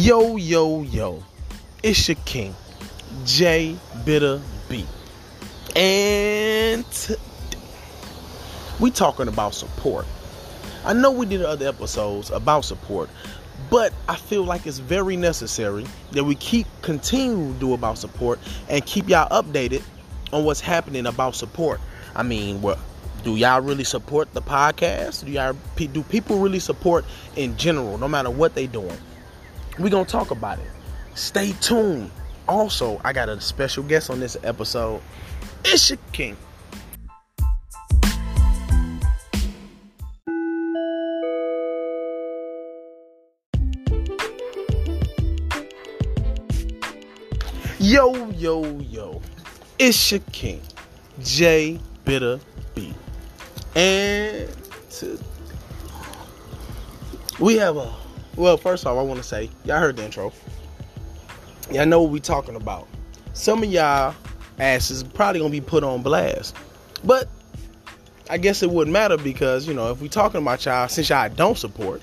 Yo, yo, yo. It's your king, J Bitter B. And we talking about support. I know we did other episodes about support, but I feel like it's very necessary that we keep continue to do about support and keep y'all updated on what's happening about support. I mean, what do y'all really support the podcast? Do y'all do people really support in general, no matter what they doing? We gonna talk about it. Stay tuned. Also, I got a special guest on this episode. It's your king. Yo, yo, yo. It's your king, J Bitter B. And to, we have a well, first off, I want to say, y'all heard the intro. Y'all know what we talking about. Some of y'all asses probably gonna be put on blast. But I guess it wouldn't matter because, you know, if we talking about y'all, since y'all don't support,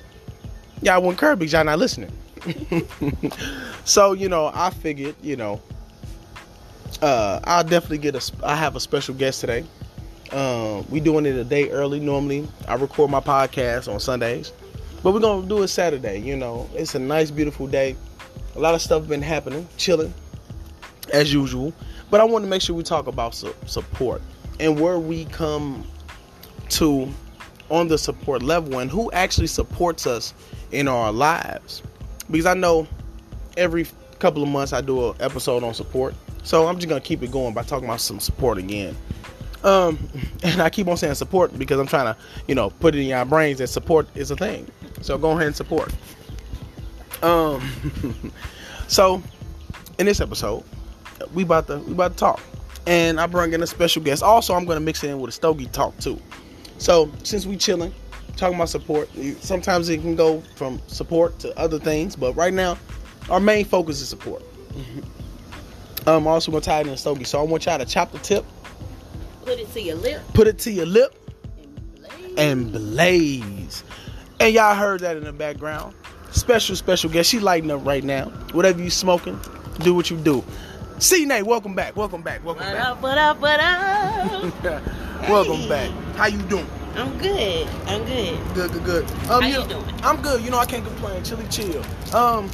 y'all wouldn't care because y'all not listening. so, you know, I figured, you know, uh, I'll definitely get a, I have a special guest today. Um, we doing it a day early. Normally, I record my podcast on Sundays. But we're gonna do it Saturday. You know, it's a nice, beautiful day. A lot of stuff been happening, chilling, as usual. But I want to make sure we talk about su- support and where we come to on the support level and who actually supports us in our lives. Because I know every couple of months I do an episode on support. So I'm just gonna keep it going by talking about some support again. Um, and I keep on saying support because I'm trying to, you know, put it in your brains that support is a thing. So go ahead and support. Um, so in this episode, we about to we about to talk, and I bring in a special guest. Also, I'm gonna mix it in with a stogie talk too. So since we chilling, talking about support, sometimes it can go from support to other things, but right now, our main focus is support. I'm also gonna tie it in a stogie. So I want y'all to chop the tip Put it to your lip. Put it to your lip and blaze. and blaze. And y'all heard that in the background. Special, special guest. She lighting up right now. Whatever you smoking, do what you do. C Nate, welcome back. Welcome back. Welcome What back. up, what up, what up? welcome back. How you doing? I'm good. I'm good. Good, good, good. Um, How you know, doing? I'm good. You know, I can't complain. Chilly chill. Um,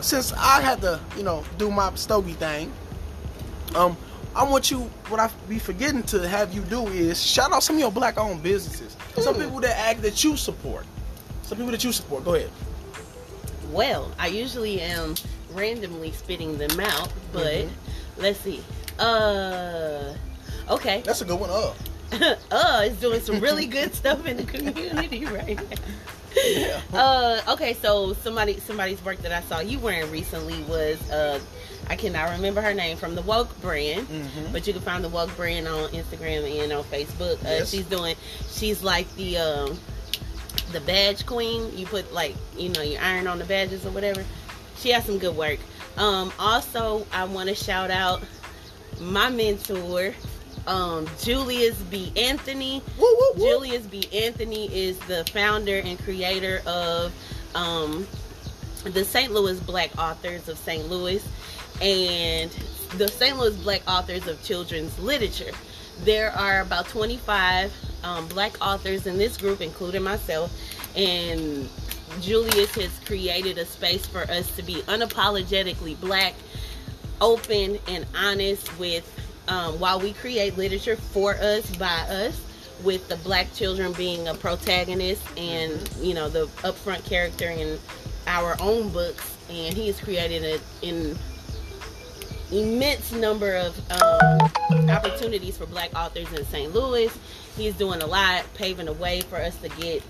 since I had to, you know, do my stogie thing, um, I want you. What I be forgetting to have you do is shout out some of your black-owned businesses. Some people that act that you support. Some people that you support. Go ahead. Well, I usually am randomly spitting them out, but Mhm. let's see. Uh, okay. That's a good one. Uh. uh, is doing some really good stuff in the community right now. Yeah. Uh, okay, so somebody somebody's work that I saw you wearing recently was uh, I cannot remember her name from the Woke brand, Mhm. but you can find the Woke brand on Instagram and on Facebook. Uh, Yes. She's doing, she's like the um, the badge queen. You put like you know you iron on the badges or whatever. She has some good work. Um, also, I want to shout out my mentor, um, Julius B. Anthony. Woo, woo, woo. Julius B. Anthony is the founder and creator of um, the St. Louis Black Authors of St. Louis and the St. Louis Black Authors of Children's Literature. There are about 25 um, black authors in this group, including myself, and Julius has created a space for us to be unapologetically black, open, and honest with um, while we create literature for us by us with the black children being a protagonist and you know the upfront character in our own books and he's created it an immense number of um, opportunities for black authors in st louis. He's doing a lot paving the way for us to get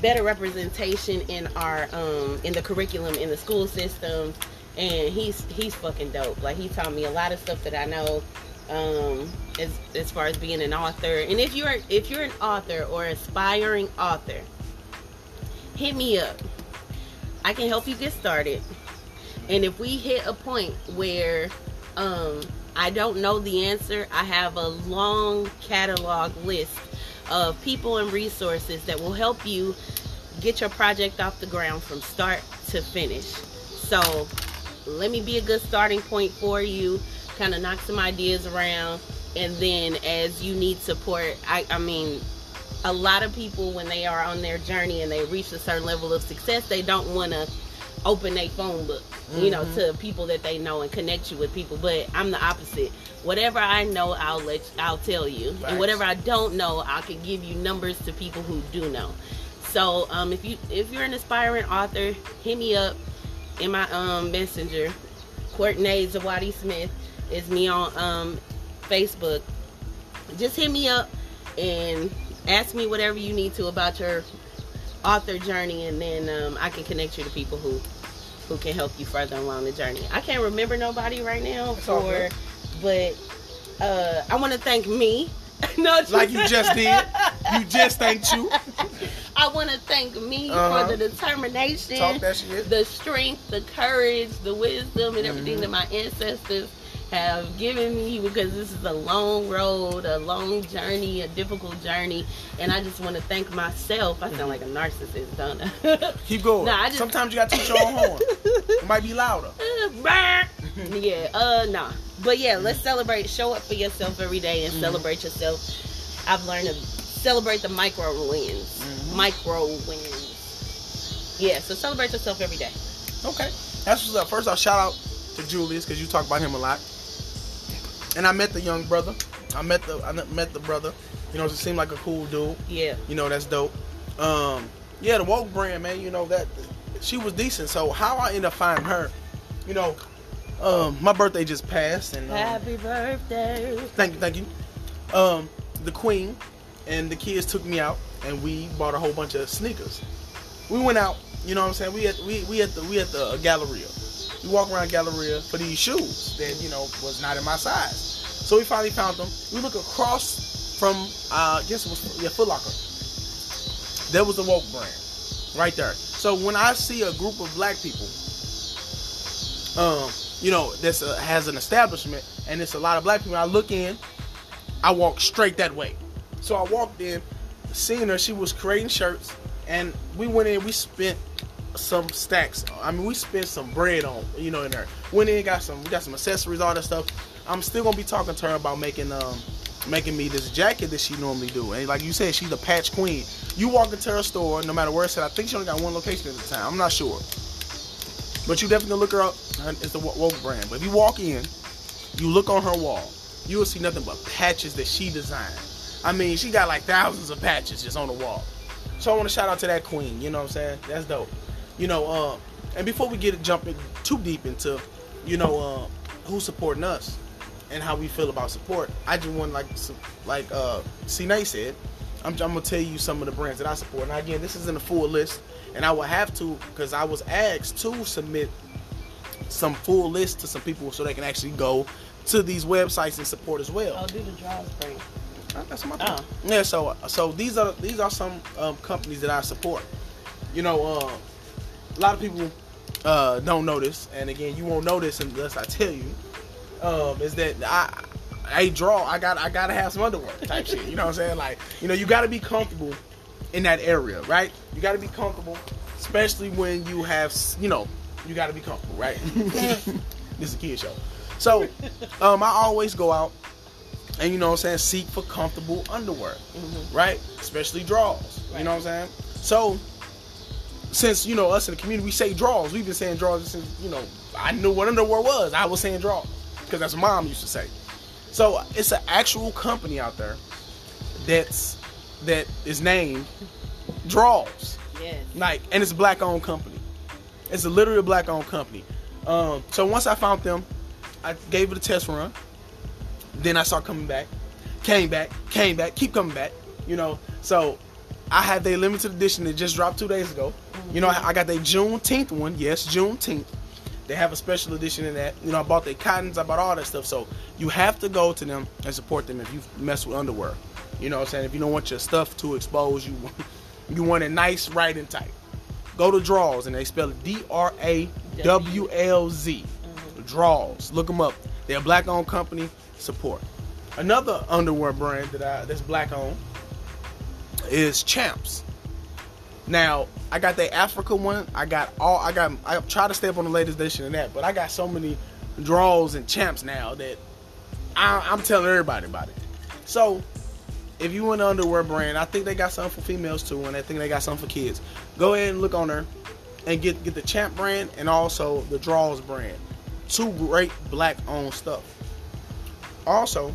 better representation in our um, in the curriculum in the school system. And he's he's fucking dope. Like he taught me a lot of stuff that i know um as as far as being an author. And if you're if you're an author or aspiring author hit me up. I can help you get started. And if we hit a point where um i don't know the answer. I have a long catalog list of people and resources that will help you get your project off the ground from start to finish. So let me be a good starting point for you, kind of knock some ideas around, and then as you need support, I, I mean, a lot of people when they are on their journey and they reach a certain level of success, they don't want to open a phone book, you know, Mhm. to people that they know and connect you with people. But I'm the opposite. Whatever I know, I'll let I'll tell you, Facts. and whatever I don't know, I can give you numbers to people who do know. So um, if you if you're an aspiring author, hit me up in my um messenger. Courtney Zawadi Smith is me on um Facebook. Just hit me up and ask me whatever you need to about your author journey, and then um, I can connect you to people who who can help you further along the journey. I can't remember nobody right now It's for, but uh, I want to thank me. no, Like you just did. You just thanked you. I want to thank me Uh-huh. for the determination, Talk that shit. the strength, the courage, the wisdom, and everything Mhm. that my ancestors have given me because this is a long road, a long journey, a difficult journey, and I just want to thank myself. I sound like a narcissist, don't I? Keep going. Nah, I just- Sometimes you gotta teach your own horn. It might be louder. yeah, uh, nah. But yeah, let's celebrate. Show up for yourself every day and Mhm. celebrate yourself. I've learned to celebrate the micro wins. Mhm. Micro wins. Yeah, so celebrate yourself every day. Okay. That's what's up. First off, shout out to Julius because you talk about him a lot. And I met the young brother. I met the I met the brother. You know, it seemed like a cool dude. Yeah. You know, that's dope. Um, yeah, the woke brand, man. You know that she was decent. So how I end up finding her, you know, um, my birthday just passed, and um, Happy birthday. thank you, thank you. Um, the queen and the kids took me out, and we bought a whole bunch of sneakers. We went out, you know what I'm saying? We at we we at the we at the Galleria. We walk around Galleria for these shoes that you know was not in my size. So we finally found them. We look across from uh, I guess it was yeah Foot Locker. There was the woke brand right there. So when I see a group of black people, um, you know, that's a, has an establishment and it's a lot of black people, I look in, I walk straight that way. So I walked in, seeing her, she was creating shirts, and we went in, we spent some stacks. I mean, we spent some bread on, you know, in there. Went in, got some, we got some accessories, all that stuff. I'm still gonna be talking to her about making, um, making me this jacket that she normally do. And like you said, she's the patch queen. You walk into her store, no matter where it's at. I think she only got one location at the time. I'm not sure, but you definitely look her up. It's the Wo- woke brand. But if you walk in, you look on her wall, you will see nothing but patches that she designed. I mean, she got like thousands of patches just on the wall. So I want to shout out to that queen. You know what I'm saying? That's dope. You know, um, and before we get it jumping too deep into, you know, uh, who's supporting us and how we feel about support, I just want like like uh, Cine said, I'm, I'm gonna tell you some of the brands that I support. Now again, this isn't a full list, and I will have to because I was asked to submit some full list to some people so they can actually go to these websites and support as well. I'll do the draws break. Oh, That's my Oh. Yeah, so so these are these are some um, companies that I support. You know, uh, a lot of people uh, don't know this, and again, you won't know this unless I tell you. Um, is that I I draw? I got I gotta have some underwear type shit. You know what I'm saying? Like you know, you gotta be comfortable in that area, right? You gotta be comfortable, especially when you have you know you gotta be comfortable, right? this is a kid show. So um, I always go out and you know what I'm saying, seek for comfortable underwear, Mhm. right? Especially draws. You know what I'm saying? So since you know us in the community, we say draws. We've been saying draws since you know I knew what underwear was. I was saying draws because that's what mom used to say. So it's an actual company out there that's that is named Drawlz. Yes. Like, and it's a black owned company. It's a literally a black owned company. Um, so once I found them, I gave it a test run. Then I started coming back, came back, came back, keep coming back. You know, so I had their limited edition that just dropped two days ago. You know, I got their Juneteenth one. Yes, Juneteenth. They have a special edition in that. You know, I bought their cottons, I bought all that stuff. So you have to go to them and support them if you mess with underwear. You know what I'm saying? If you don't want your stuff to expose, you you want it nice, right, and tight. Go to Drawlz, and they spell it D R A W L Z. Mm-hmm. Drawlz. Look them up. They're a black-owned company. Support. Another underwear brand that I that's black-owned is Champs. Now I got the Africa one. I got all. I got. I try to stay up on the latest edition of that, but I got so many draws and champs now that I, I'm telling everybody about it. So if you want an underwear brand, I think they got something for females too, and I think they got something for kids. Go ahead and look on there and get get the Champ brand and also the Drawlz brand. Two great black owned stuff. Also,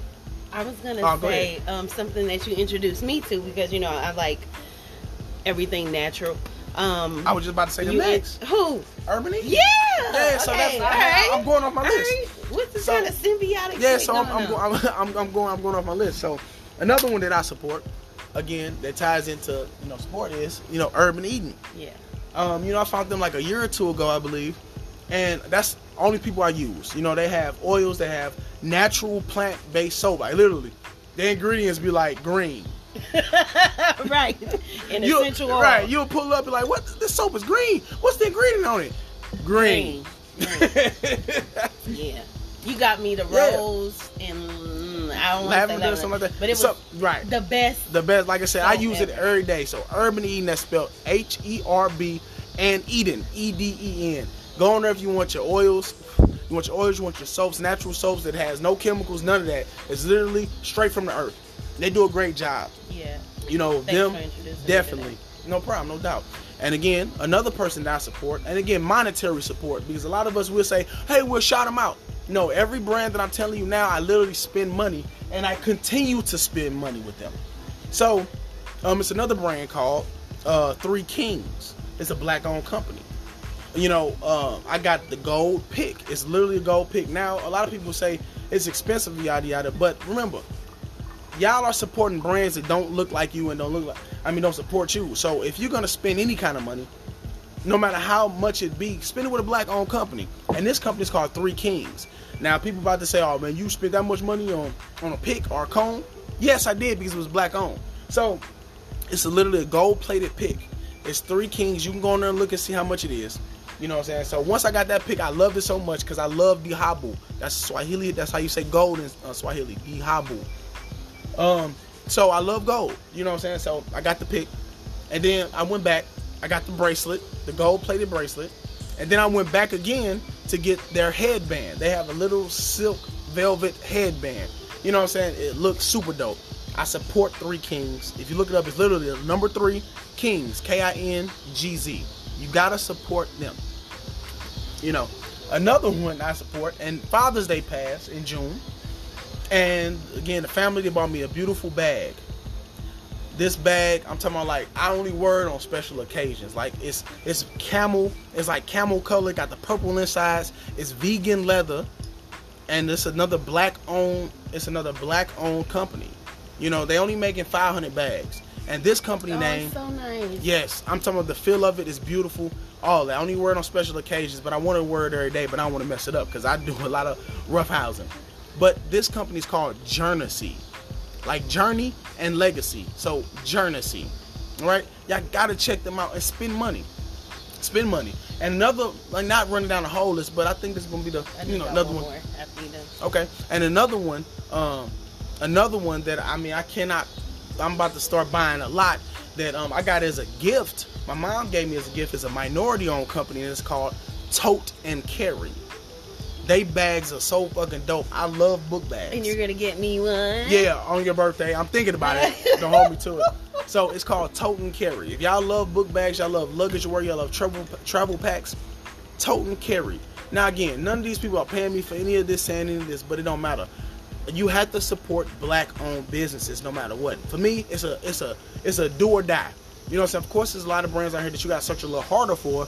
I was gonna Oh, go say um, something that you introduced me to because you know I like everything natural. Um, I was just about to say the next who? Herb'n. Yeah. Yeah, so that's- okay, I- all right. I'm going off my All list. right. What's the So- kind of symbiotic? Yeah, so I'm going I'm, I'm, I'm I'm going I'm going off my list. So another one that I support, again, that ties into you know sport is you know Herb'n Eden. yeah. Um, you know, I found them like a year or two ago, I believe, and that's only people I use. You know, they have oils, they have natural plant-based soap. Like literally, the ingredients be like green. right. An You- essential oil. right? You'll pull up and like, what? This soap is green. What's the ingredient on it? Green. Yeah. You got me the Yeah. rose and mm, I don't want to say Lavender or something like that. but it was So- right. the best. the best. Like I said, I use it ever. every day. So Herb'n Eden, that's spelled H E R B, and Eden, E D E N. Go on there if you want your oils. You want your oils, you want your soaps, natural soaps that has no chemicals, none of that. It's literally straight from the earth. They do a great job. Yeah. You know, Thanks them for introducing me to definitely. No problem, no doubt. And again, another person that I support, and again, monetary support, because a lot of us will say, hey, we'll shout them out. No, every brand that I'm telling you now, I literally spend money, and I continue to spend money with them. So, um, it's another brand called uh, Three Kingz. It's a black-owned company. You know, uh, I got the gold pick. It's literally a gold pick. Now, a lot of people say it's expensive, yada yada. But remember, y'all are supporting brands that don't look like you and don't look like I mean don't support you. So if you're gonna spend any kind of money, no matter how much it be, spend it with a black owned company. And this company is called Three Kingz. Now people about to say, Oh man, you spent that much money on on a pick or a cone? Yes, I did because it was black owned. So it's literally a gold plated pick. It's Three Kingz. You can go in there and look and see how much it is. You know what I'm saying? So once I got that pick, I loved it so much because I love dhahabu. That's Swahili. That's how you say gold in uh, Swahili. Dhahabu. Um, so I love gold. You know what I'm saying? So I got the pick, and then I went back. I got the bracelet, the gold plated bracelet, and then I went back again to get their headband. They have a little silk velvet headband. You know what I'm saying? It looks super dope. I support Three Kingz. If you look it up, it's literally number three Kingz, K I N G Z. You gotta support them. You know, another one I support, and Father's Day passed in June. And again, the family they bought me a beautiful bag. This bag, I'm talking about like I only wear it on special occasions. Like it's it's camel, it's like camel color, got the purple insides. It's vegan leather, and it's another black owned. It's another black owned company. You know, they only making 500 bags, and this company Oh, name. so nice. Yes, I'm talking about the feel of it is beautiful. All that. I only wear it on special occasions, but I want to wear it every day. But I don't want to mess it up because I do a lot of rough housing. But this company is called Journey, like Journey and Legacy. So Journey, all right? Y'all gotta check them out and spend money. Spend money. And another, like not running down the whole list, but I think this is gonna be the, I you know, another one one. more after. Okay, and another one, um, another one that I mean I cannot. I'm about to start buying a lot that um, I got as a gift. My mom gave me as a gift. It's a minority-owned company, and it's called Tote and Carry. They bags are so fucking dope. I love book bags. And you're gonna get me one. Yeah, on your birthday. I'm thinking about it. Don't hold me to it. So it's called Tote and Carry. If y'all love book bags, y'all love luggage wear, y'all love travel travel packs, Tote and Carry. Now again, none of these people are paying me for any of this, saying any of this, but it don't matter. You have to support black-owned businesses no matter what. For me, it's a it's a it's a do or die. You know what I'm saying? Of course, there's a lot of brands out here that you got to search a little harder for,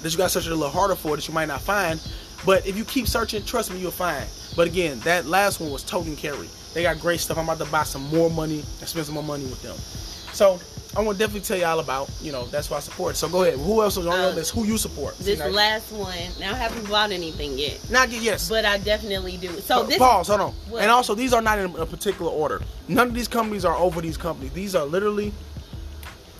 that you got to search a little harder for that you might not find. But if you keep searching, trust me, you'll find. But again, that last one was Tote and Carry. They got great stuff. I'm about to buy some more money and spend some more money with them. So I want to definitely tell y'all about, you know, that's why I support. So go ahead. Who else is on your Um, list? Who you support? This last one. Now I haven't bought anything yet, Now, yes. but I definitely do. So Pa- this. Pause. Hold on. What? And also, these are not in a particular order. None of these companies are over these companies. These are literally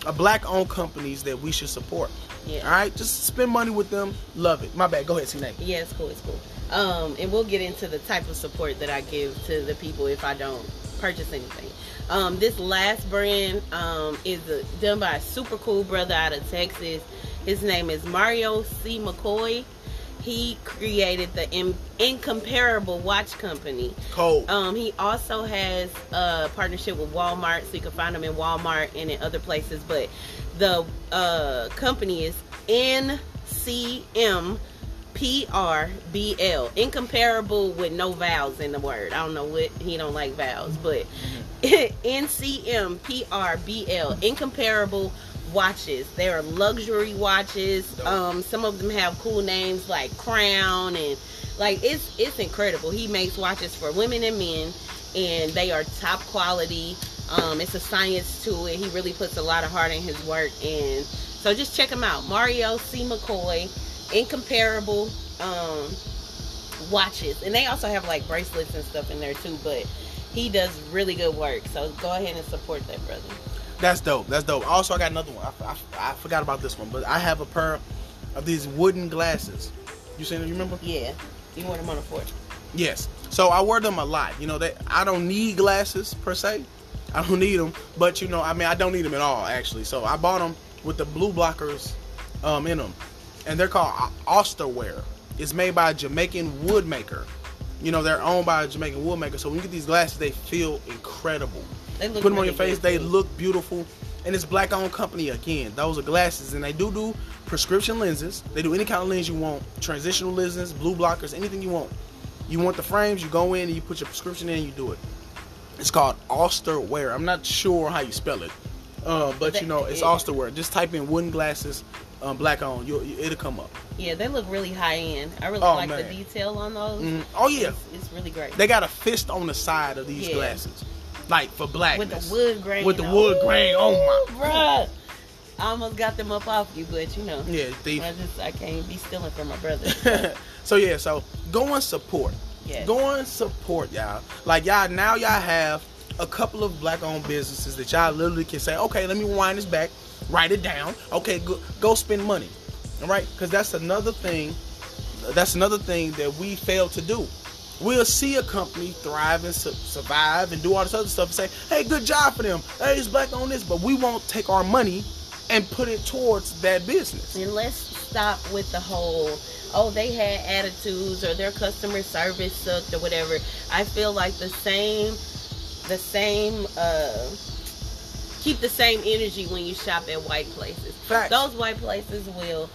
a black-owned companies that we should support. Yeah. All right. Just spend money with them. Love it. My bad. Go ahead, see name. Yeah, it's cool. It's cool. Um, and we'll get into the type of support that I give to the people if I don't purchase anything. Um, this last brand um, is uh done by a super cool brother out of Texas. His name is Mario C. McCoy. He created the in- Incomparable Watch Company. Cold. Um, he also has a partnership with Walmart, so you can find them in Walmart and in other places. But the uh, company is NCMPRBL, incomparable with no vowels in the word. I don't know what he don't like vowels, but NCMPRBL, incomparable watches. They are luxury watches. Um, some of them have cool names like Crown and like it's it's incredible. He makes watches for women and men, and they are top quality. Um, it's a science to it. He really puts a lot of heart in his work, and so just check him out. Mario C. McCoy, incomparable um, watches, and they also have like bracelets and stuff in there too. But he does really good work, so go ahead and support that brother. That's dope. That's dope. Also, I got another one. I, I, I forgot about this one, but I have a pair of these wooden glasses. You seen them? You remember? Yeah, you want them on the fort. Yes. So I wear them a lot. You know that I don't need glasses per se. I don't need them, but you know, I mean, I don't need them at all actually. So I bought them with the blue blockers um, in them, and they're called Osterwear. It's made by a Jamaican wood maker. You know, they're owned by a Jamaican wood maker. So when you get these glasses, they feel incredible. They look Put them on your face, they look beautiful. And it's black owned company again. Those are glasses, and they do do prescription lenses. They do any kind of lens you want, transitional lenses, blue blockers, anything you want. You want the frames, you go in and you put your prescription in, and you do it. It's called Osterwear. I'm not sure how you spell it, uh, but you know it's Yeah. Osterwear. Just type in wooden glasses, um, black on, you'll, it'll come up. Yeah, they look really high end. I really Oh, like the detail on those. Mm, Oh yeah, It's, it's really great. they got a fist on the side of these Yeah. glasses, like for black. With the wood grain. With the wood grain. Oh my. Bruh. I almost got them up off you, but you know. Yeah, thief. I just I can't be stealing from my brother. so yeah, so go and support. Yeah. Go and support y'all. Like y'all now y'all have a couple of black owned businesses that y'all literally can say, okay, let me wind this back, write it down. Okay, go, go spend money. All right, because that's another thing. That's another thing that we fail to do. We'll see a company thrive and su- survive and do all this other stuff and say, hey, good job for them. Hey, it's black on this, but we won't take our money and put it towards that business. and let's stop with the whole oh they had attitudes or their customer service sucked or whatever. I feel like the same the same uh keep the same energy when you shop at white places. Facts. Those white places will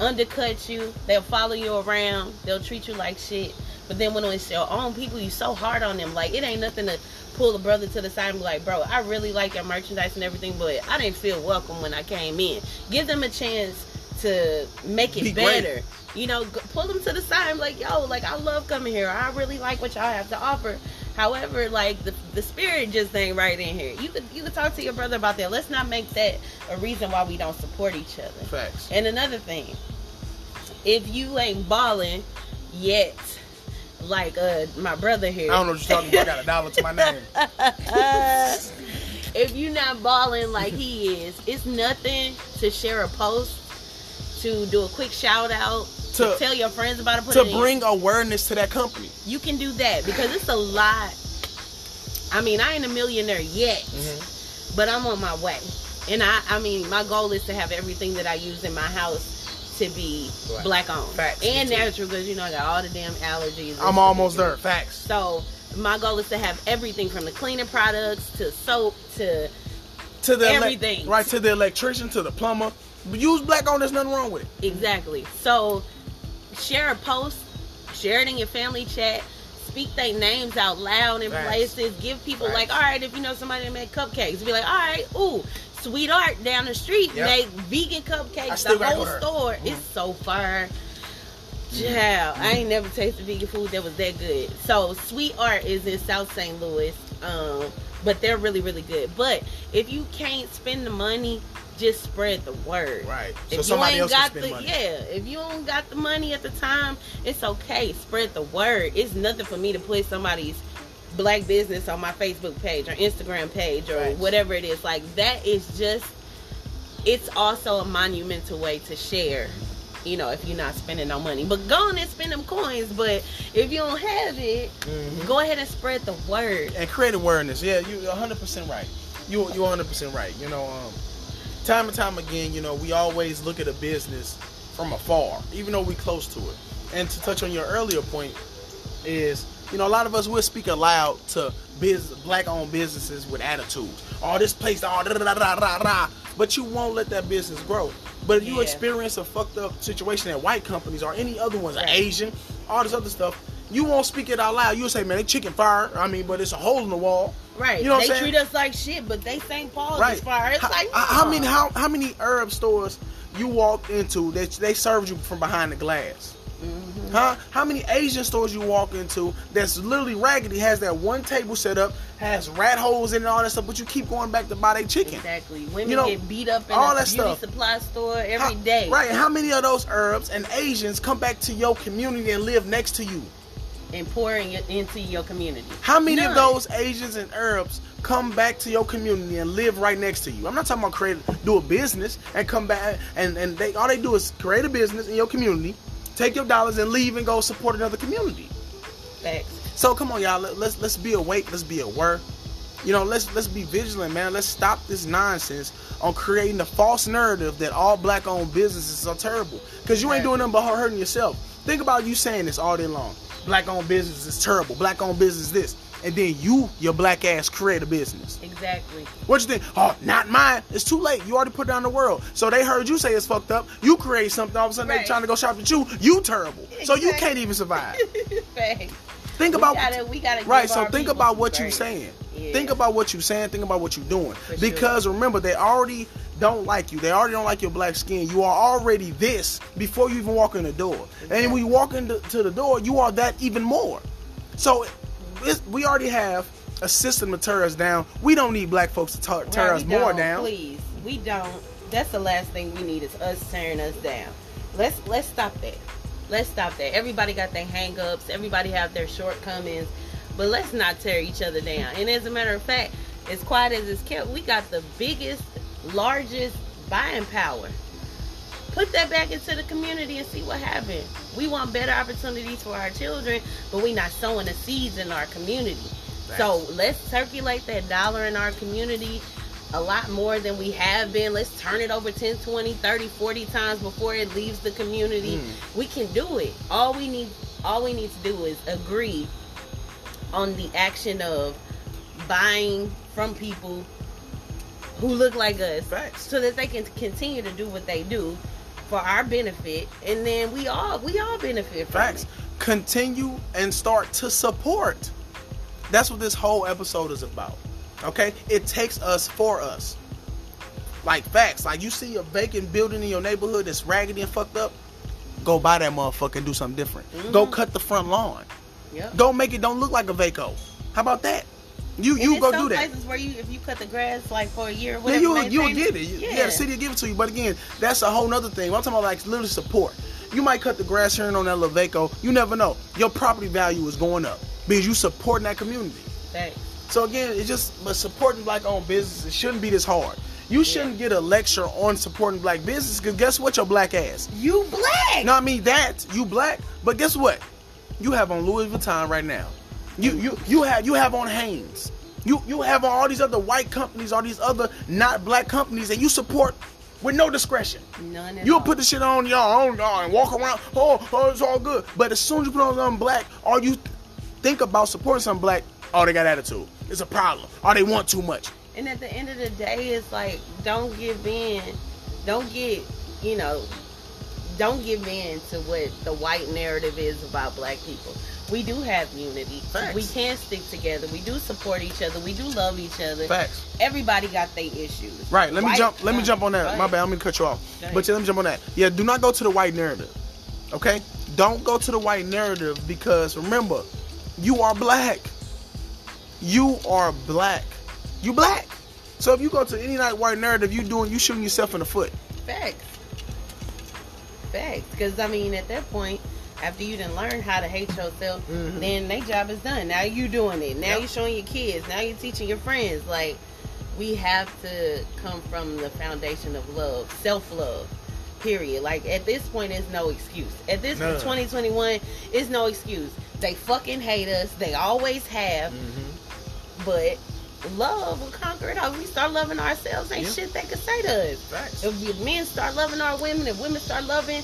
undercut you. They'll follow you around. They'll treat you like shit. But then when it's your own people, you so hard on them. Like it ain't nothing to pull a brother to the side and be like, bro, I really like your merchandise and everything, but I didn't feel welcome when I came in. Give them a chance to make it Be great. better. You know, pull them to the side and be like, yo, like I love coming here. I really like what y'all have to offer. However, like the the spirit just ain't right in here. You could you could talk to your brother about that. Let's not make that a reason why we don't support each other. Facts. And another thing, if you ain't balling yet, like uh my brother here, I don't know what you're talking about. I got a dollar to my name. if you not balling like he is, it's nothing to share a post, to do a quick shout out, to, To- tell your friends about it. To it in. bring awareness to that company. you can do that because it's a lot. I mean, I ain't a millionaire yet, Mm-hmm. but I'm on my way. And I, I mean, my goal is to have everything that I use in my house to be Black. black owned Facts. and natural because you know I got all the damn allergies. I'm almost there. Facts. So my goal is to have everything from the cleaning products to soap to To the Everything. right to the electrician, to the plumber. Use black owned. There's nothing wrong with it. Exactly. So share a post, share it in your family chat, speak their names out loud in Facts. places. Give people Facts. like, all right, if you know somebody that make cupcakes, be like, all right, ooh, sweet art down the street Yep. make vegan cupcakes. The whole store Mhm. is so far. Child, I ain't never tasted vegan food that was that good. So Sweet Art is in South St. Louis. Um, but they're really, really good. But if you can't spend the money, just spread the word. Right. So If you somebody ain't else can got the money. yeah, if you don't got the money at the time, it's okay. Spread the word. It's nothing for me to put somebody's black business on my Facebook page or Instagram page or Right. whatever it is. Like that is just it's also a monumental way to share you know, if you're not spending no money. But go on and spend them coins. But if you don't have it, Mhm. go ahead and spread the word. and create awareness. Yeah, you 100% right. You you 100% right. You know, um, time and time again, you know, we always look at a business from afar, even though we close to it. And to touch on your earlier point is, you know, a lot of us will speak aloud to biz black-owned businesses with attitudes. Oh, this place, oh, da, da, da, da, da, but you won't let that business grow. But if you Yeah. experience a fucked up situation at white companies or any other ones, Right. Asian, all this other stuff, you won't speak it out loud. You'll say, man, they chicken fire. I mean, but it's a hole in the wall. Right. You know what they I'm saying? treat us like shit, but they St. Paul's Right. is fire. It's how, like how- how many how, how many herb stores you walked into that they served you from behind the glass? Mhm. Huh? How many Asian stores you walk into that's literally raggedy, has that one table set up, has rat holes in it and all that stuff, but you keep going back to buy their chicken. Exactly. Women You know, get beat up in all a that beauty stuff. supply store every How- day. Right. How many of those herbs and Asians come back to your community and live next to you? And pouring it into your community. How many None. of those Asians and Arabs come back to your community and live right next to you? I'm not talking about create do a business and come back and and they all they do is create a business in your community, take your dollars and leave and go support another community. Thanks. So come on, y'all. Let, let's let's be awake. Let's be aware. You know, let's let's be vigilant, man. Let's stop this nonsense on creating the false narrative that all black-owned businesses are terrible. Because you ain't doing nothing but hurting yourself. Think about you saying this all day long. Black-owned business is terrible. Black-owned business is this, and then you, your black ass, create a business. Exactly. What you think? Oh, not mine. It's too late. You already put down the world. So they heard you say it's fucked up. You create something. All of a sudden they Right. trying to go shop with you. You terrible. So you can't even survive. Think We about gotta- we gotta right. So think about what you're saying. Yeah. Think about what you're saying. Think about what you're doing. For sure. because remember, they already don't like you. They already don't like your black skin. You are already this before you even walk in the door. And when you walk into the door, you are that even more. So we already have a system to tear us down. We don't need black folks to tear, tear Right, us more down. Please, we don't. That's the last thing we need is us tearing us down. Let's let's stop that. Let's stop that. Everybody got their hang-ups. Everybody have their shortcomings, but let's not tear each other down. And as a matter of fact, as quiet as it's kept, we got the biggest, largest buying power. Put that back into the community and see what happens. We want better opportunities for our children, but we're not sowing the seeds in our community. So let's circulate that dollar in our community a lot more than we have been. Let's turn it over 10, 20, 30, 40 times before it leaves the community. Mm. We can do it. All we need all we need to do is agree on the action of buying from people who look like us Facts. so that they can continue to do what they do for our benefit and then we all we all benefit from Facts. it. Continue and start to support. That's what this whole episode is about. Okay? It takes us for us. Like facts. Like you see a vacant building in your neighborhood that's raggedy and fucked up, go buy that motherfucker and do something different. Go Mhm. cut the front lawn. Yep. Go make it don't look like a vaco. How about that? You you go some do that. places where you if you cut the grass like for a year or Yeah, you you'll get it. You- Yeah. the city will give it to you. But again, that's a whole nother thing. I'm talking about like literally support. You might cut the grass here and on that Levaco. You never know. Your property value is going up because you supporting that community. Thanks. So again, it's just but supporting black owned businesses it shouldn't be this hard. You shouldn't get a lecture on supporting black business because guess what? Your black ass. You black. No, I mean that you black, but guess what? You have on Louis Vuitton right now. You you you have you have on Hanes. You you have on all these other white companies, all these other not black companies, and you support with no discretion. None at You'll all. put the shit on your own y'all and walk around. Oh, oh, it's all good. But as soon as you put on something black, or you think about supporting something black, oh, they got attitude. It's a problem. Or they want too much. And at the end of the day, it's like don't give in. Don't get you know. Don't give in to what the white narrative is about black people. We do have unity. Facts. We can stick together. We do support each other. We do love each other. Facts. Everybody got their issues. Right. Let me jump. Let me jump on that. My bad. I'm gonna cut you off. But yeah, let me jump on that. Yeah. Do not go to the white narrative. Okay. Don't go to the white narrative because remember, you are black. You are black. You black. So if you go to any night white narrative, you doing you shooting yourself in the foot. Facts. Facts. Because, I mean, at that point, after you didn't learn how to hate yourself, Mhm. then their job is done. Now you doing it. Now Yep. you showing your kids. Now you're teaching your friends. Like, we have to come from the foundation of love, self love. Period. Like at this point, it's no excuse. At this None. 2021, it's no excuse. They fucking hate us. They always have. Mm-hmm. But love will conquer it all. We start loving ourselves, ain't Yeah. shit they can say to us. Facts. If men start loving our women, if women start loving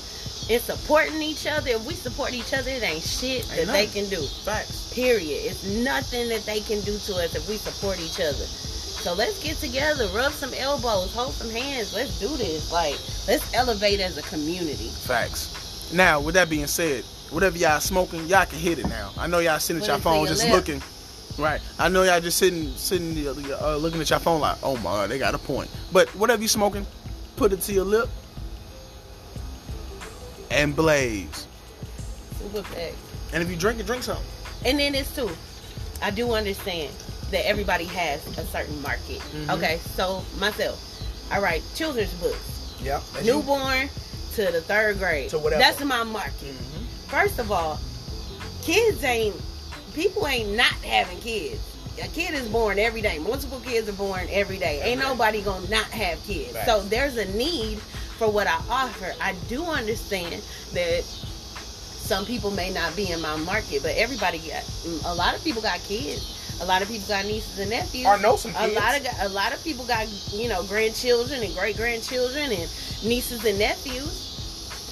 and supporting each other, if we support each other, it ain't shit that Ain't they can do. Facts. Period. It's nothing that they can do to us if we support each other. So let's get together, rub some elbows, hold some hands. Let's do this. Like, let's elevate as a community. Facts. Now, with that being said, whatever y'all smoking, y'all can hit it now. I know y'all sitting at y'all phone just lip. looking. Right. I know y'all just sitting, sitting, uh, looking at your phone like, oh my, they got a point. But whatever you smoking, put it to your lip and blaze. And if you drink it, drink something. And then it's too, I do understand that everybody has a certain market. Mhm. Okay, so myself, I write children's books, Yeah. newborn to the third grade. To whatever. That's my market. Mm-hmm. First of all, kids ain't people ain't not having kids. A kid is born every day. Multiple kids are born every day. Ain't day. nobody gonna not have kids. Facts. So there's a need for what I offer. I do understand that some people may not be in my market, but everybody got a lot of people got kids. A lot of people got nieces and nephews. I know some Kids. A lot of a lot of people got you know grandchildren and great grandchildren and nieces and nephews.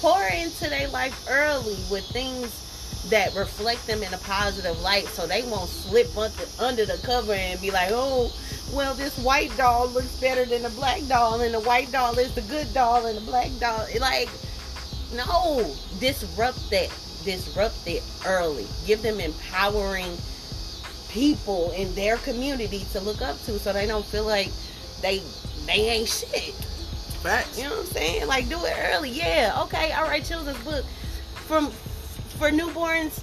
Pour into their life early with things that reflect them in a positive light, so they won't slip under, under the cover and be like, "Oh, well, this white doll looks better than the black doll, and the white doll is the good doll, and the black doll." Like, no, disrupt that. Disrupt it early. Give them empowering people in their community to look up to so they don't feel like they they ain't shit. Facts. You know what I'm saying? Like do it early. Yeah, okay, all right, children's book from for newborns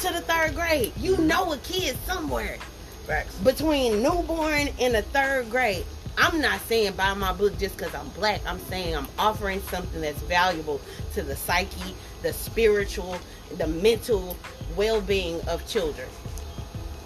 to the third grade. You know a kid somewhere Facts. between newborn and the third grade. I'm not saying buy my book just because I'm black. I'm saying I'm offering something that's valuable to the psyche, the spiritual, the mental well being of children.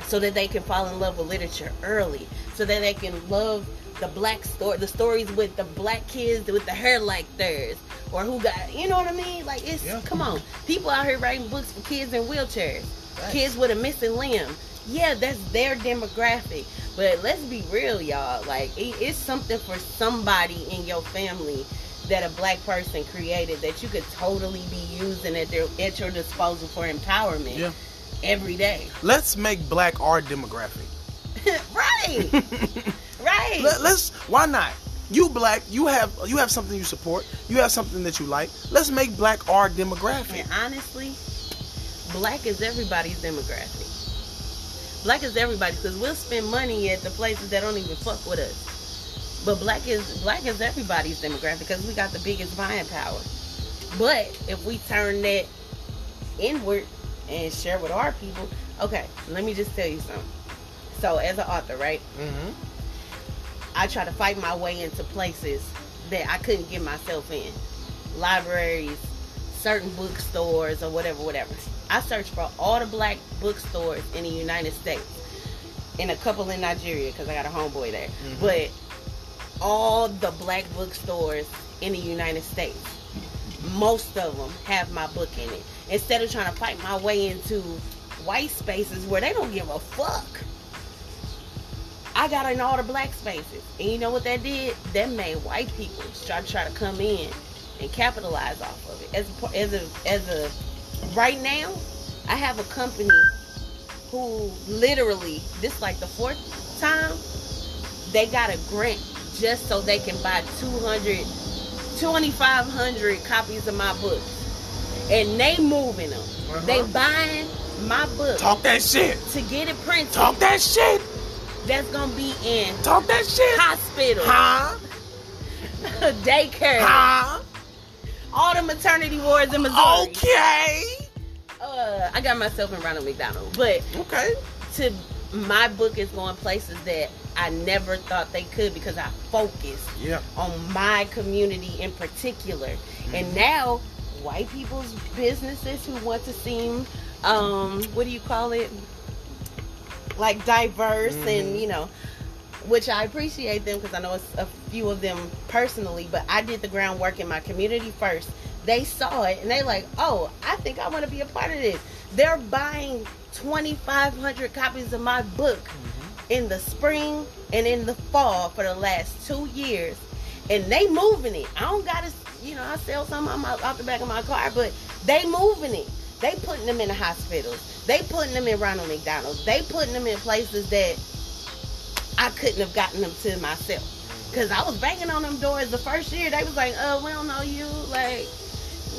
So that they can fall in love with literature early. So that they can love the black story, the stories with the black kids with the hair like theirs. Or who got, you know what I mean? Like, it's, Yeah. come on. People out here writing books for kids in wheelchairs Facts. kids with a missing limb. Yeah, that's their demographic. But let's be real, y'all. Like, it, it's something for somebody in your family that a black person created that you could totally be using at their at your disposal for empowerment Yeah. every day. Let's make black our demographic. right, right. Let, us Why not? You black. You have you have something you support. You have something that you like. Let's make black our demographic. And honestly, black is everybody's demographic. Black is everybody because we'll spend money at the places that don't even fuck with us. But black is black is everybody's demographic because we got the biggest buying power. But if we turn that inward and share with our people, okay, let me just tell you something. So as an author, right? Mm-hmm. I try to fight my way into places that I couldn't get myself in. Libraries, certain bookstores, or whatever, whatever. I searched for all the black bookstores in the United States, and a couple in Nigeria because I got a homeboy there. Mhm. But all the black bookstores in the United States, most of them have my book in it. Instead of trying to fight my way into white spaces where they don't give a fuck. I got in all the black spaces. And you know what that did? That made white people try, try to come in and capitalize off of it. As a, as a as a right now, I have a company who literally this like the fourth time they got a grant just so they can buy 200 2500 copies of my books. And they moving them. Uh-huh. They buying my book Talk that shit. to get it printed. Talk that shit. That's gonna be in Talk that shit. hospital, Huh? daycare, Huh? all the maternity wards in Missouri. Okay. Uh, I got myself in Ronald McDonald, but Okay. to my book is going places that I never thought they could because I focused Yeah. on my community in particular. Mm-hmm. And now, white people's businesses who want to seem, um, what do you call it? Like diverse Mhm. and, you know, which I appreciate them because I know it's a few of them personally, but I did the groundwork in my community first. They saw it and they like, oh, I think I want to be a part of this. They're buying 2,500 copies of my book Mm-hmm. in the spring and in the fall for the last two years, and they moving it. I don't gotta, you know, I sell some out, my, out the back of my car, but they moving it. They putting them in the hospitals. They putting them in Ronald McDonald's. They putting them in places that I couldn't have gotten them to myself. Cause I was banging on them doors the first year. They was like, "Uh, we don't know you." Like,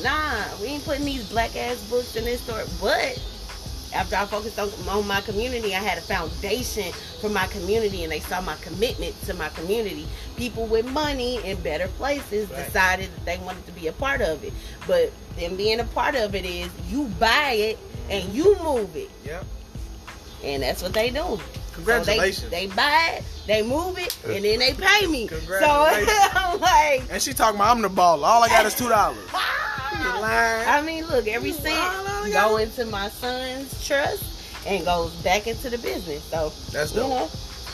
nah, we ain't putting these black ass books in this store. But after I focused on, on my community, I had a foundation for my community, and they saw my commitment to my community. People with money in better places Right. decided that they wanted to be a part of it. But them being a part of it is you buy it and you move it, Yep. And that's what they do. Congratulations. So they, they buy it, they move it, and then they pay me. So Congratulations. I'm like, and she talking about I'm the baller. All I got is two dollars. I mean, look, every cent go into my son's trust and goes back into the business. So That's you dope. know,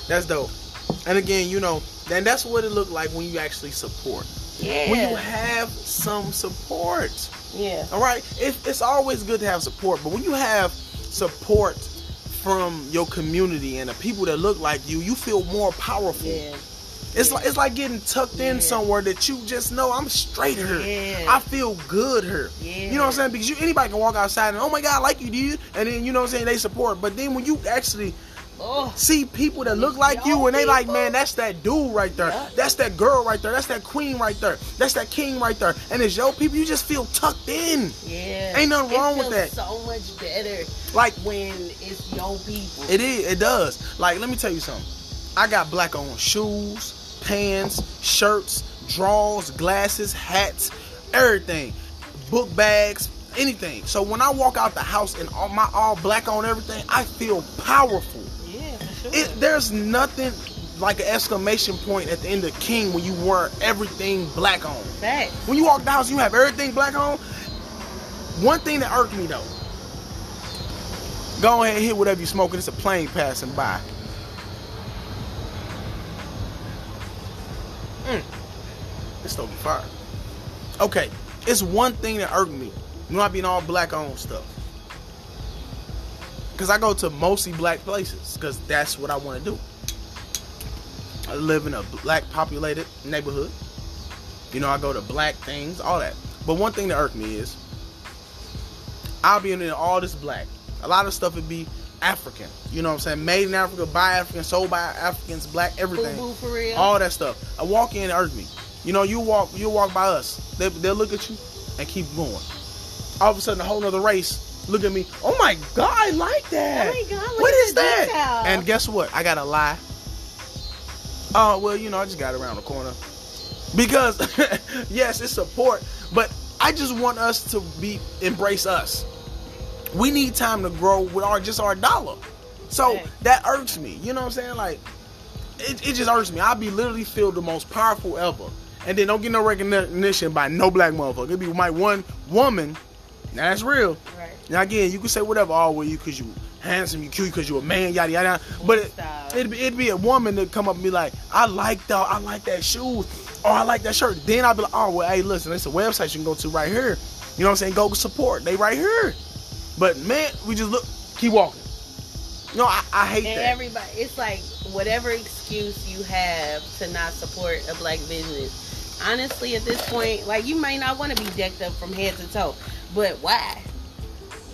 That's dope. And again, you know, then that's what it looked like when you actually support. yeah, When you have some support. yeah, All right, it, it's always good to have support, but when you have support from your community and the people that look like you, you feel more powerful. yeah, It's like it's like getting tucked in somewhere that you just know I'm straight here. Yeah. I feel good here. Yeah. You know what I'm saying? Because you anybody can walk outside and oh my god, I like you, dude, and then you know what I'm saying they support. But then when you actually oh, see people that look like you and they like, man, that's that dude right there. Yeah. That's that girl right there. That's that queen right there. That's that king right there. And it's your people, you just feel tucked in. yeah. Ain't nothing wrong with that. So much better Like when it's your people. it is, it does. Like let me tell you something. I got black on shoes, pants, shirts, drawers, glasses, hats, everything. Book bags, anything. So when I walk out the house and all my all black on everything, I feel powerful. yeah, for sure. It there's nothing like an exclamation point at the end of King when you wear everything black on. Facts. When you walk the house, you have everything black on. One thing that irked me though. Go ahead and hit whatever you're smoking. It's a plane passing by. Mm. This don't be fire. Okay, it's one thing that irked me. Not being all black on stuff. Cause I go to mostly black places, cause that's what I want to do. I live in a black populated neighborhood. You know, I go to black things, all that. But one thing that irked me is I'll be in all this black. A lot of stuff would be African. You know what I'm saying? Made in Africa, by Africans, sold by Africans, black, everything. boo for real. All that stuff. I walk in, irked me. You know, you walk, you walk by us. They, they'll look at you and keep going. All of a sudden, a whole nother race look at me. Oh my God, I like that. Oh my God, what at is that? detail. And guess what? I gotta lie. Oh well, you know, I just got around the corner because yes, it's support, but I just want us to be embrace us. We need time to grow with our just our dollar. So that irks me. You know what I'm saying? Like it, it just irks me. I'll be literally feel the most powerful ever. And then don't get no recognition by no black motherfucker. It'll be my one woman. Now that's real. Right. Now again, you can say whatever all well you because you handsome, you cute, because you a man, yada yada. But it, it'd, be it'd be a woman that come up and be like, I like that, I like that shoes, or oh, I like that shirt. Then I'd be like, oh well, hey, listen, it's a website you can go to right here. You know what I'm saying? Go support. They right here. But man, we just look, keep walking. No, I, I hate And that. everybody, it's like whatever excuse you have to not support a black business. Honestly, at this point, like you may not want to be decked up from head to toe, but why?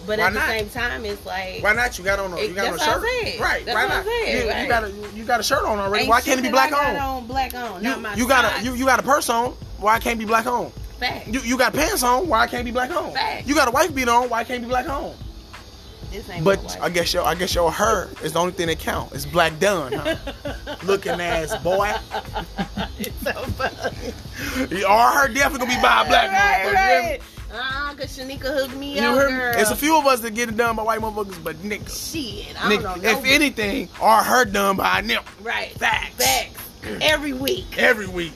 But Why at the same time, it's like Why not? You got on a you got on a shirt, right? That's why what not? Saying, you, you got a you, got a shirt on already. ain't Why can't it be black I got on? on? Black on, You, not my you got a you, you got a purse on. Why can't be black on? You, you got pants on. Why can't be black on? Facts. You got a wife beat on. Why can't be black on? This ain't But. I guess your I guess your her is the only thing that count. It's black done, huh? Looking ass boy. it's so funny. Or her definitely gonna be by a black right, motherfucker. you hear right. Uh, cause Shanika hooked me You up, hear me? girl. It's a few of us that get it done by white motherfuckers, but nigga, Shit, I don't know. if anything, or her done by a nip right, Facts. facts. Every week. every week.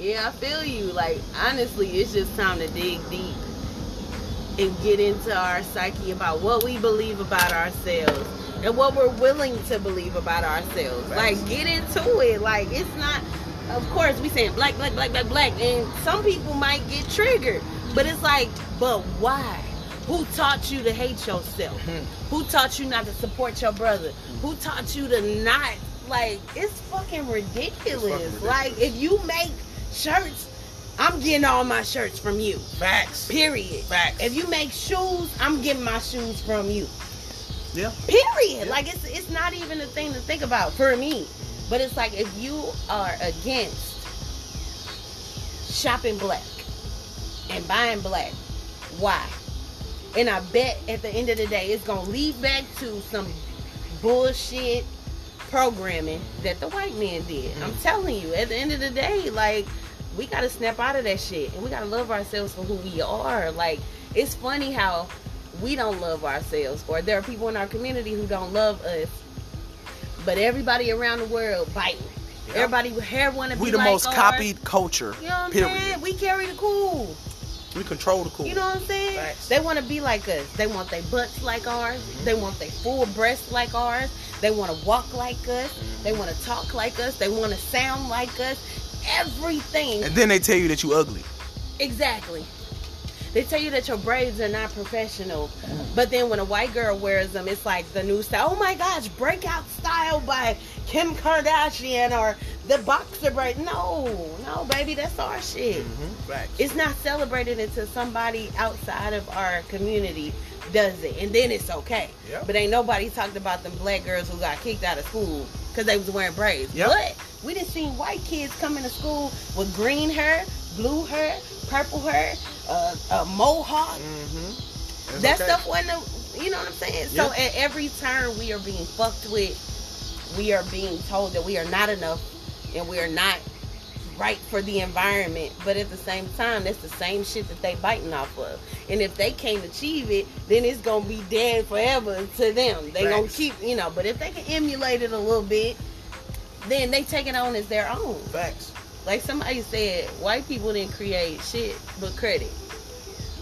Yeah, I feel you. Like honestly, it's just time to dig deep and get into our psyche about what we believe about ourselves. and what we're willing to believe about ourselves. Facts. Like get into it. Like it's not of course we saying black, black, black, black, black, and some people might get triggered. But it's like, but why? Who taught you to hate yourself? Mhm. Who taught you not to support your brother? Who taught you to not like it's fucking ridiculous. ridiculous. Like if you make shirts, I'm getting all my shirts from you. Facts. Period. Facts. If you make shoes, I'm getting my shoes from you. Yeah. Period. Yeah. Like it's it's not even a thing to think about for me. But it's like if you are against shopping black and buying black, why? And I bet at the end of the day it's gonna lead back to some bullshit programming that the white man did. I'm Mm. telling you, at the end of the day, like we gotta snap out of that shit and we gotta love ourselves for who we are. Like it's funny how we don't love ourselves, or there are people in our community who don't love us, but everybody around the world biting. Yeah. Everybody hair want to be We the like most ours. copied culture. You know what I'm period. saying? We carry the cool. We control the cool. You know what I'm saying? Facts. They want to be like us. They want their butts like ours. Mm-hmm. They want their full breasts like ours. They want to walk like us. Mm-hmm. They want to talk like us. They want to sound like us. Everything. and then they tell you that you ugly. Exactly. They tell you that your braids are not professional, but then when a white girl wears them, it's like the new style. Oh my gosh, breakout style by Kim Kardashian or the boxer braid. No, no, baby, that's our shit. Mm-hmm. Facts. It's not celebrated until somebody outside of our community does it, and then it's okay. Yep. But ain't nobody talked about them black girls who got kicked out of school because they was wearing braids. Yep. But we didn't see white kids coming to school with green hair, blue hair, purple hair, uh, a mohawk. Mm-hmm. that stuff wasn't, a, you know what I'm saying? So at every turn, we are being fucked with. We are being told that we are not enough, and we are not right for the environment. But at the same time, that's the same shit that they biting off of. And if they can't achieve it, then it's gonna be dead forever to them. They gonna keep, you know. But if they can emulate it a little bit, then they take it on as their own. Facts. Like somebody said, white people didn't create shit but credit.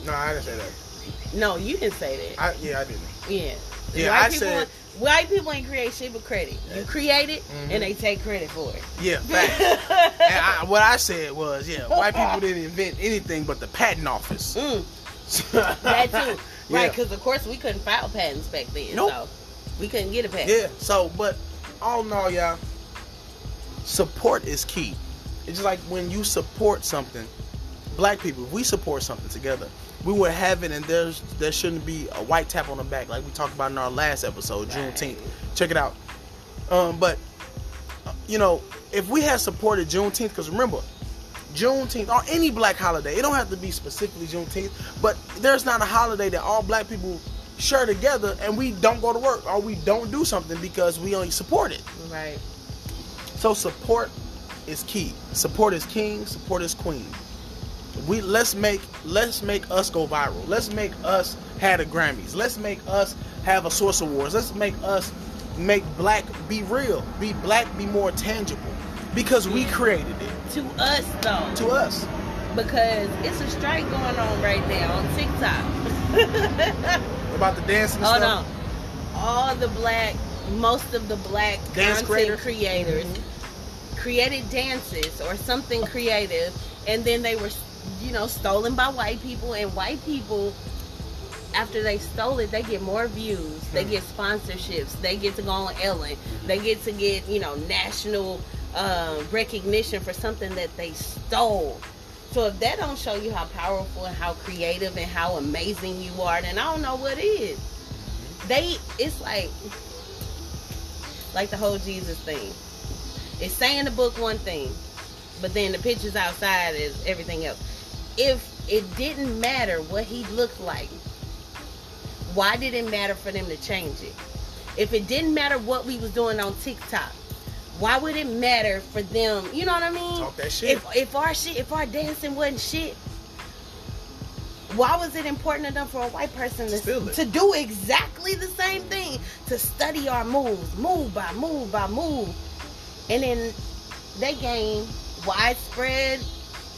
No, I didn't say that. No, you didn't say that. I, yeah, I didn't. Yeah. Yeah, white I people, said- white people ain't create shit but credit. You create it Mhm. and they take credit for it. Yeah, facts. and I, what I said was, yeah, white people didn't invent anything but the patent office. Mm, that too. Right, because of course we couldn't file patents back then. Nope. So we couldn't get a patent. Yeah. So, but all in all, y'all, support is key. It's just like when you support something, black people, we support something together, we have it, and there's there shouldn't be a white tap on the back like we talked about in our last episode, Right. Juneteenth. Check it out. Um, but uh, you know, if we had supported Juneteenth, because remember, Juneteenth or any black holiday, it don't have to be specifically Juneteenth, but there's not a holiday that all black people share together and we don't go to work or we don't do something because we only support it. Right. So support is key. Support is king. Support is queen. We let's make let's make us go viral. Let's make us have the Grammys. Let's make us have a Source Awards. Let's make us make black be real. Be black be more tangible because we created it To us though, to us. because it's a strike going on right now on TikTok. About the dancing. Hold stuff. on. All the black, most of the black Dance content creators? creators Mhm. Created dances or something creative, and then they were, you know, stolen by white people, and white people. After they stole it, they get more views. They Mhm. get sponsorships. They get to go on Ellen. They get to get, you know, national uh, recognition for something that they stole. So if that don't show you how powerful and how creative and how amazing you are, then I don't know what is. They it's like like the whole Jesus thing. It's saying the book one thing, but then the pictures outside is everything else. If it didn't matter what he looked like, why did it matter for them to change it? If it didn't matter what we was doing on TikTok, why would it matter for them? You know what I mean? Talk that shit. If if our shit, if our dancing wasn't shit, why was it important enough for a white person to, to do exactly the same thing? To study our moves, move by move by move, and then they gain widespread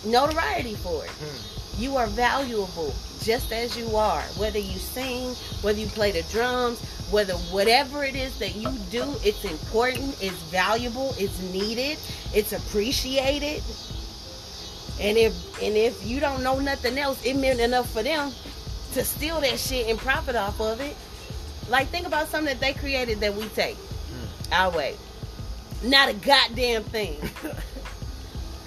notoriety for it. Hmm. You are valuable just as you are. Whether you sing, whether you play the drums, whether whatever it is that you do, it's important, it's valuable, it's needed, it's appreciated. And if and if you don't know nothing else, it meant enough for them to steal that shit and profit off of it. Like think about something that they created that we take our way. Not a goddamn thing.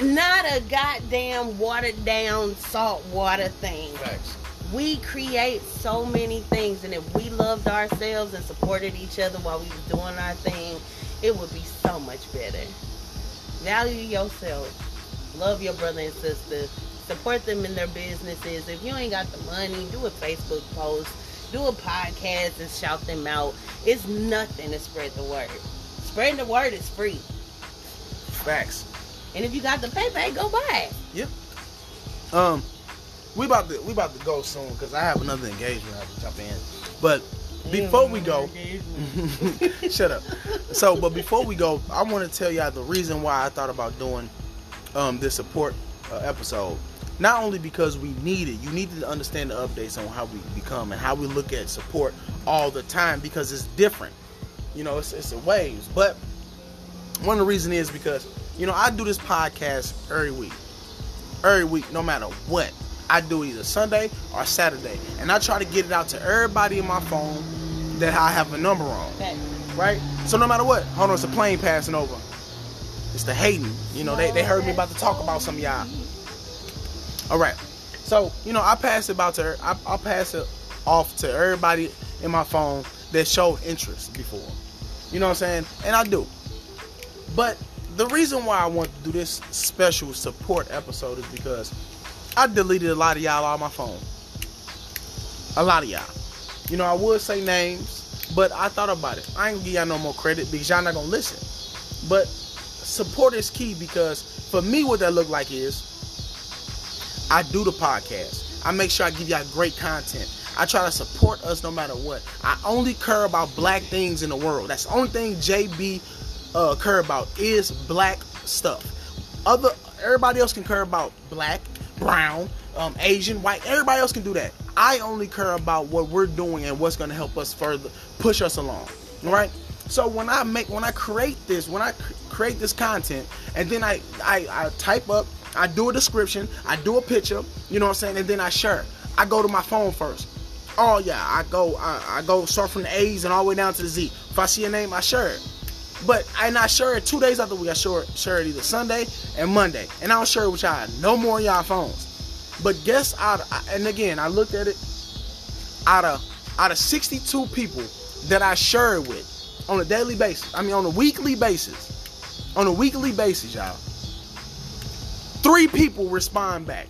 Not a goddamn watered down salt water thing. Facts. We create so many things, and if we loved ourselves and supported each other while we was doing our thing, it would be so much better. Value yourself. Love your brother and sister. Support them in their businesses. If you ain't got the money, do a Facebook post, do a podcast and shout them out. It's nothing to spread the word. Spreading the word is free. Facts. And if you got the PayPay, go buy it. Yep. Um, we about to we about to go soon because I have another engagement I have to jump in. But before we go, shut up. So, but before we go, I want to tell y'all the reason why I thought about doing um this support uh, episode. Not only because we need it, you need to understand the updates on how we become and how we look at support all the time because it's different. You know, it's it's in waves. But one of the reasons is because you know I do this podcast every week, every week, no matter what. I do either Sunday or Saturday, and I try to get it out to everybody in my phone that I have a number on, Okay. right? So no matter what, hold on, it's a plane passing over. It's the hating. You know, they, they heard me about to talk about some of y'all. All right. So, you know, I pass it about to her. I, I'll pass it off to everybody in my phone that showed interest before. You know what I'm saying? And I do. But the reason why I want to do this special support episode is because I deleted a lot of y'all off my phone. A lot of y'all. You know, I would say names, but I thought about it. I ain't gonna give y'all no more credit because y'all not gonna listen. But support is key because for me, what that look like is I do the podcast. I make sure I give y'all great content. I try to support us no matter what. I only care about black things in the world. That's the only thing JB uh, care about is black stuff. Other everybody else can care about black, brown, um, Asian, white. Everybody else can do that. I only care about what we're doing and what's going to help us further push us along. All right. So when I make when I create this, when I create this content, and then I, I I type up, I do a description, I do a picture, you know what I'm saying, and then I share. I go to my phone first. Oh yeah, I go I, I go start from the A's and all the way down to the Z. If I see a name, I share it. But I not share it two days after we I share share it either Sunday and Monday, and I don't share it with y'all no more y'all phones. But guess out and again I looked at it out of out of 62 people that I share it with on a daily basis. I mean on a weekly basis. On a weekly basis, y'all. Three people respond back.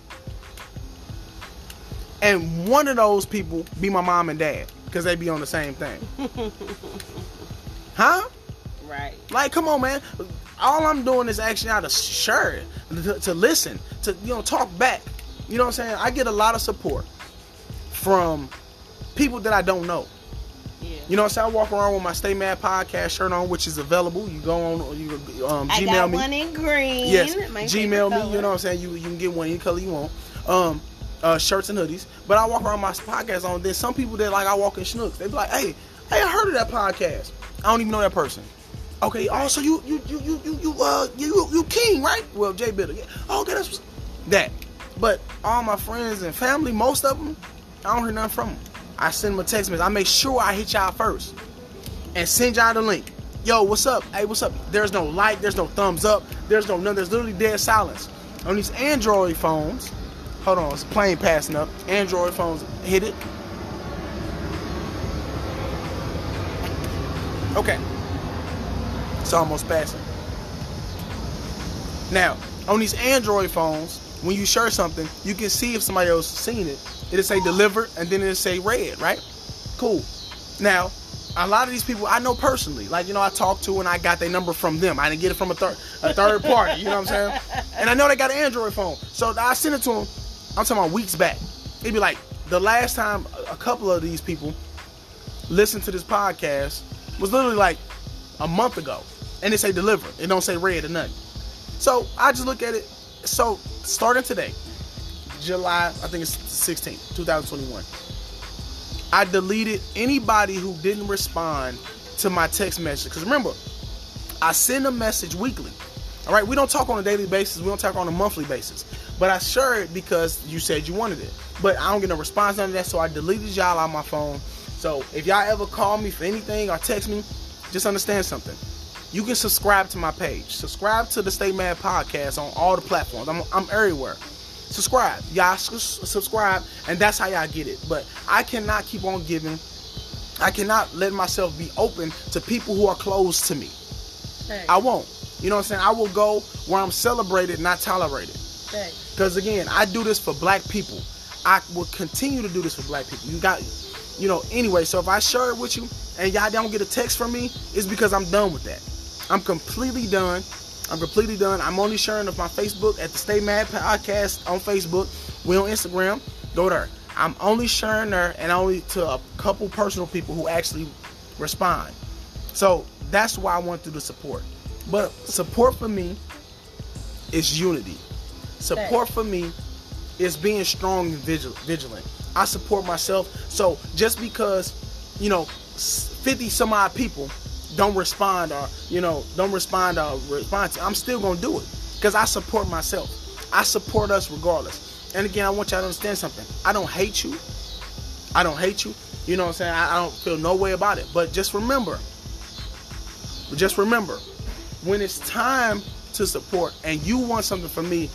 And one of those people be my mom and dad because they be on the same thing. huh? Right. Like, come on, man. All I'm doing is actually out of it, to, to listen, to you know, talk back. You know what I'm saying? I get a lot of support from people that I don't know. Yeah. You know what I'm saying? I walk around with my Stay Mad podcast shirt on, which is available. You go on, you um, I Gmail got me. one in green. Yes, my Gmail me. color. You know what I'm saying? You you can get one any color you want. Um, uh, shirts and hoodies. But I walk around my podcast on. There's some people that like I walk in schnooks. They be like, hey, hey, I heard of that podcast. I don't even know that person. Okay. Oh, so you you you you you you uh you you, you king right? Well, Jay Bitter. Yeah. Oh, okay, that's that. But all my friends and family, most of them, I don't hear nothing from them. I send them a text message. I make sure I hit y'all first and send y'all the link. Yo, what's up? Hey, what's up? There's no like, there's no thumbs up, there's no none. There's literally dead silence on these Android phones. Hold on, it's a plane passing up. Android phones, hit it. Okay, it's almost passing. Now, on these Android phones, when you share something, you can see if somebody else seen it. It'll say delivered, and then it'll say red, right? Cool. Now, a lot of these people I know personally. Like, you know, I talked to and I got their number from them. I didn't get it from a third a third party, you know what I'm saying? And I know they got an Android phone. So I sent it to them, I'm talking about weeks back. It'd be like the last time a couple of these people listened to this podcast was literally like a month ago. And they say deliver. It don't say red or nothing. So I just look at it. So starting today, July, I think it's 16th, 2021. I deleted anybody who didn't respond to my text message. Because remember, I send a message weekly. All right, we don't talk on a daily basis. We don't talk on a monthly basis. But I share it because you said you wanted it. But I don't get no response on that, so I deleted y'all on my phone. So if y'all ever call me for anything or text me, just understand something. You can subscribe to my page. Subscribe to the Stay Mad podcast on all the platforms. I'm, I'm everywhere. Subscribe. Y'all subscribe, and that's how y'all get it. But I cannot keep on giving. I cannot let myself be open to people who are close to me. Hey. I won't. You know what I'm saying? I will go where I'm celebrated, not tolerated. Because again, I do this for black people. I will continue to do this for black people. You got, you know, anyway. So if I share it with you and y'all don't get a text from me, it's because I'm done with that. I'm completely done. I'm completely done. I'm only sharing of my Facebook at the Stay Mad Podcast on Facebook. We on Instagram. Go there. I'm only sharing there and only to a couple personal people who actually respond. So that's why I want through the support. But support for me is unity. Support for me is being strong and vigilant. I support myself. So just because, you know, 50 some odd people don't respond or, you know, don't respond or respond to, I'm still going to do it because I support myself. I support us regardless. And again, I want y'all to understand something. I don't hate you. I don't hate you. You know what I'm saying? I, I don't feel no way about it. But just remember, just remember, when it's time to support and you want something from me,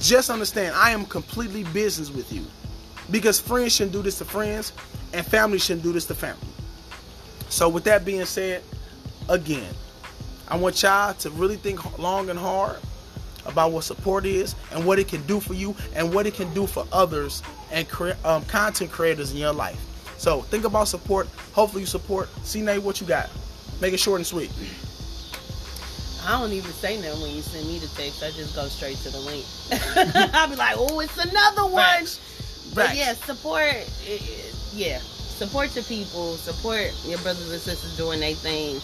just understand I am completely business with you. Because friends shouldn't do this to friends, and family shouldn't do this to family. So, with that being said, again, I want y'all to really think long and hard about what support is and what it can do for you and what it can do for others and cre- um, content creators in your life. So, think about support. Hopefully, you support. See, Nate, what you got? Make it short and sweet. I don't even say nothing when you send me the text. I just go straight to the link. Mm-hmm. I'll be like, oh, it's another one. Facts. But Facts. yeah, support. Eh, yeah, support your people. Support your brothers and sisters doing their thing.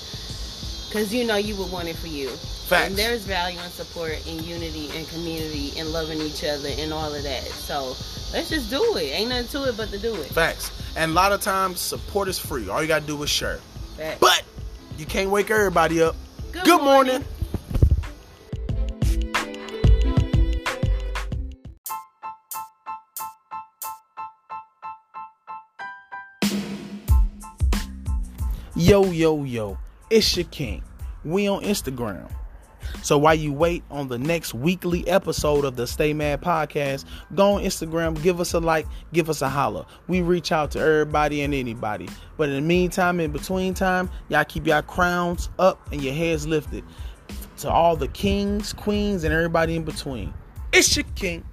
Cause you know you would want it for you. Facts. And there's value and support in unity and community and loving each other and all of that. So let's just do it. Ain't nothing to it but to do it. Facts. And a lot of times support is free. All you gotta do is share. Facts. But you can't wake everybody up. Good, Good morning. morning. Yo, yo, yo, it's your king. We on Instagram. So while you wait on the next weekly episode of the Stay Mad podcast, go on Instagram, give us a like, give us a holler. We reach out to everybody and anybody. But in the meantime, in between time, y'all keep y'all crowns up and your heads lifted. To all the kings, queens, and everybody in between. It's your king.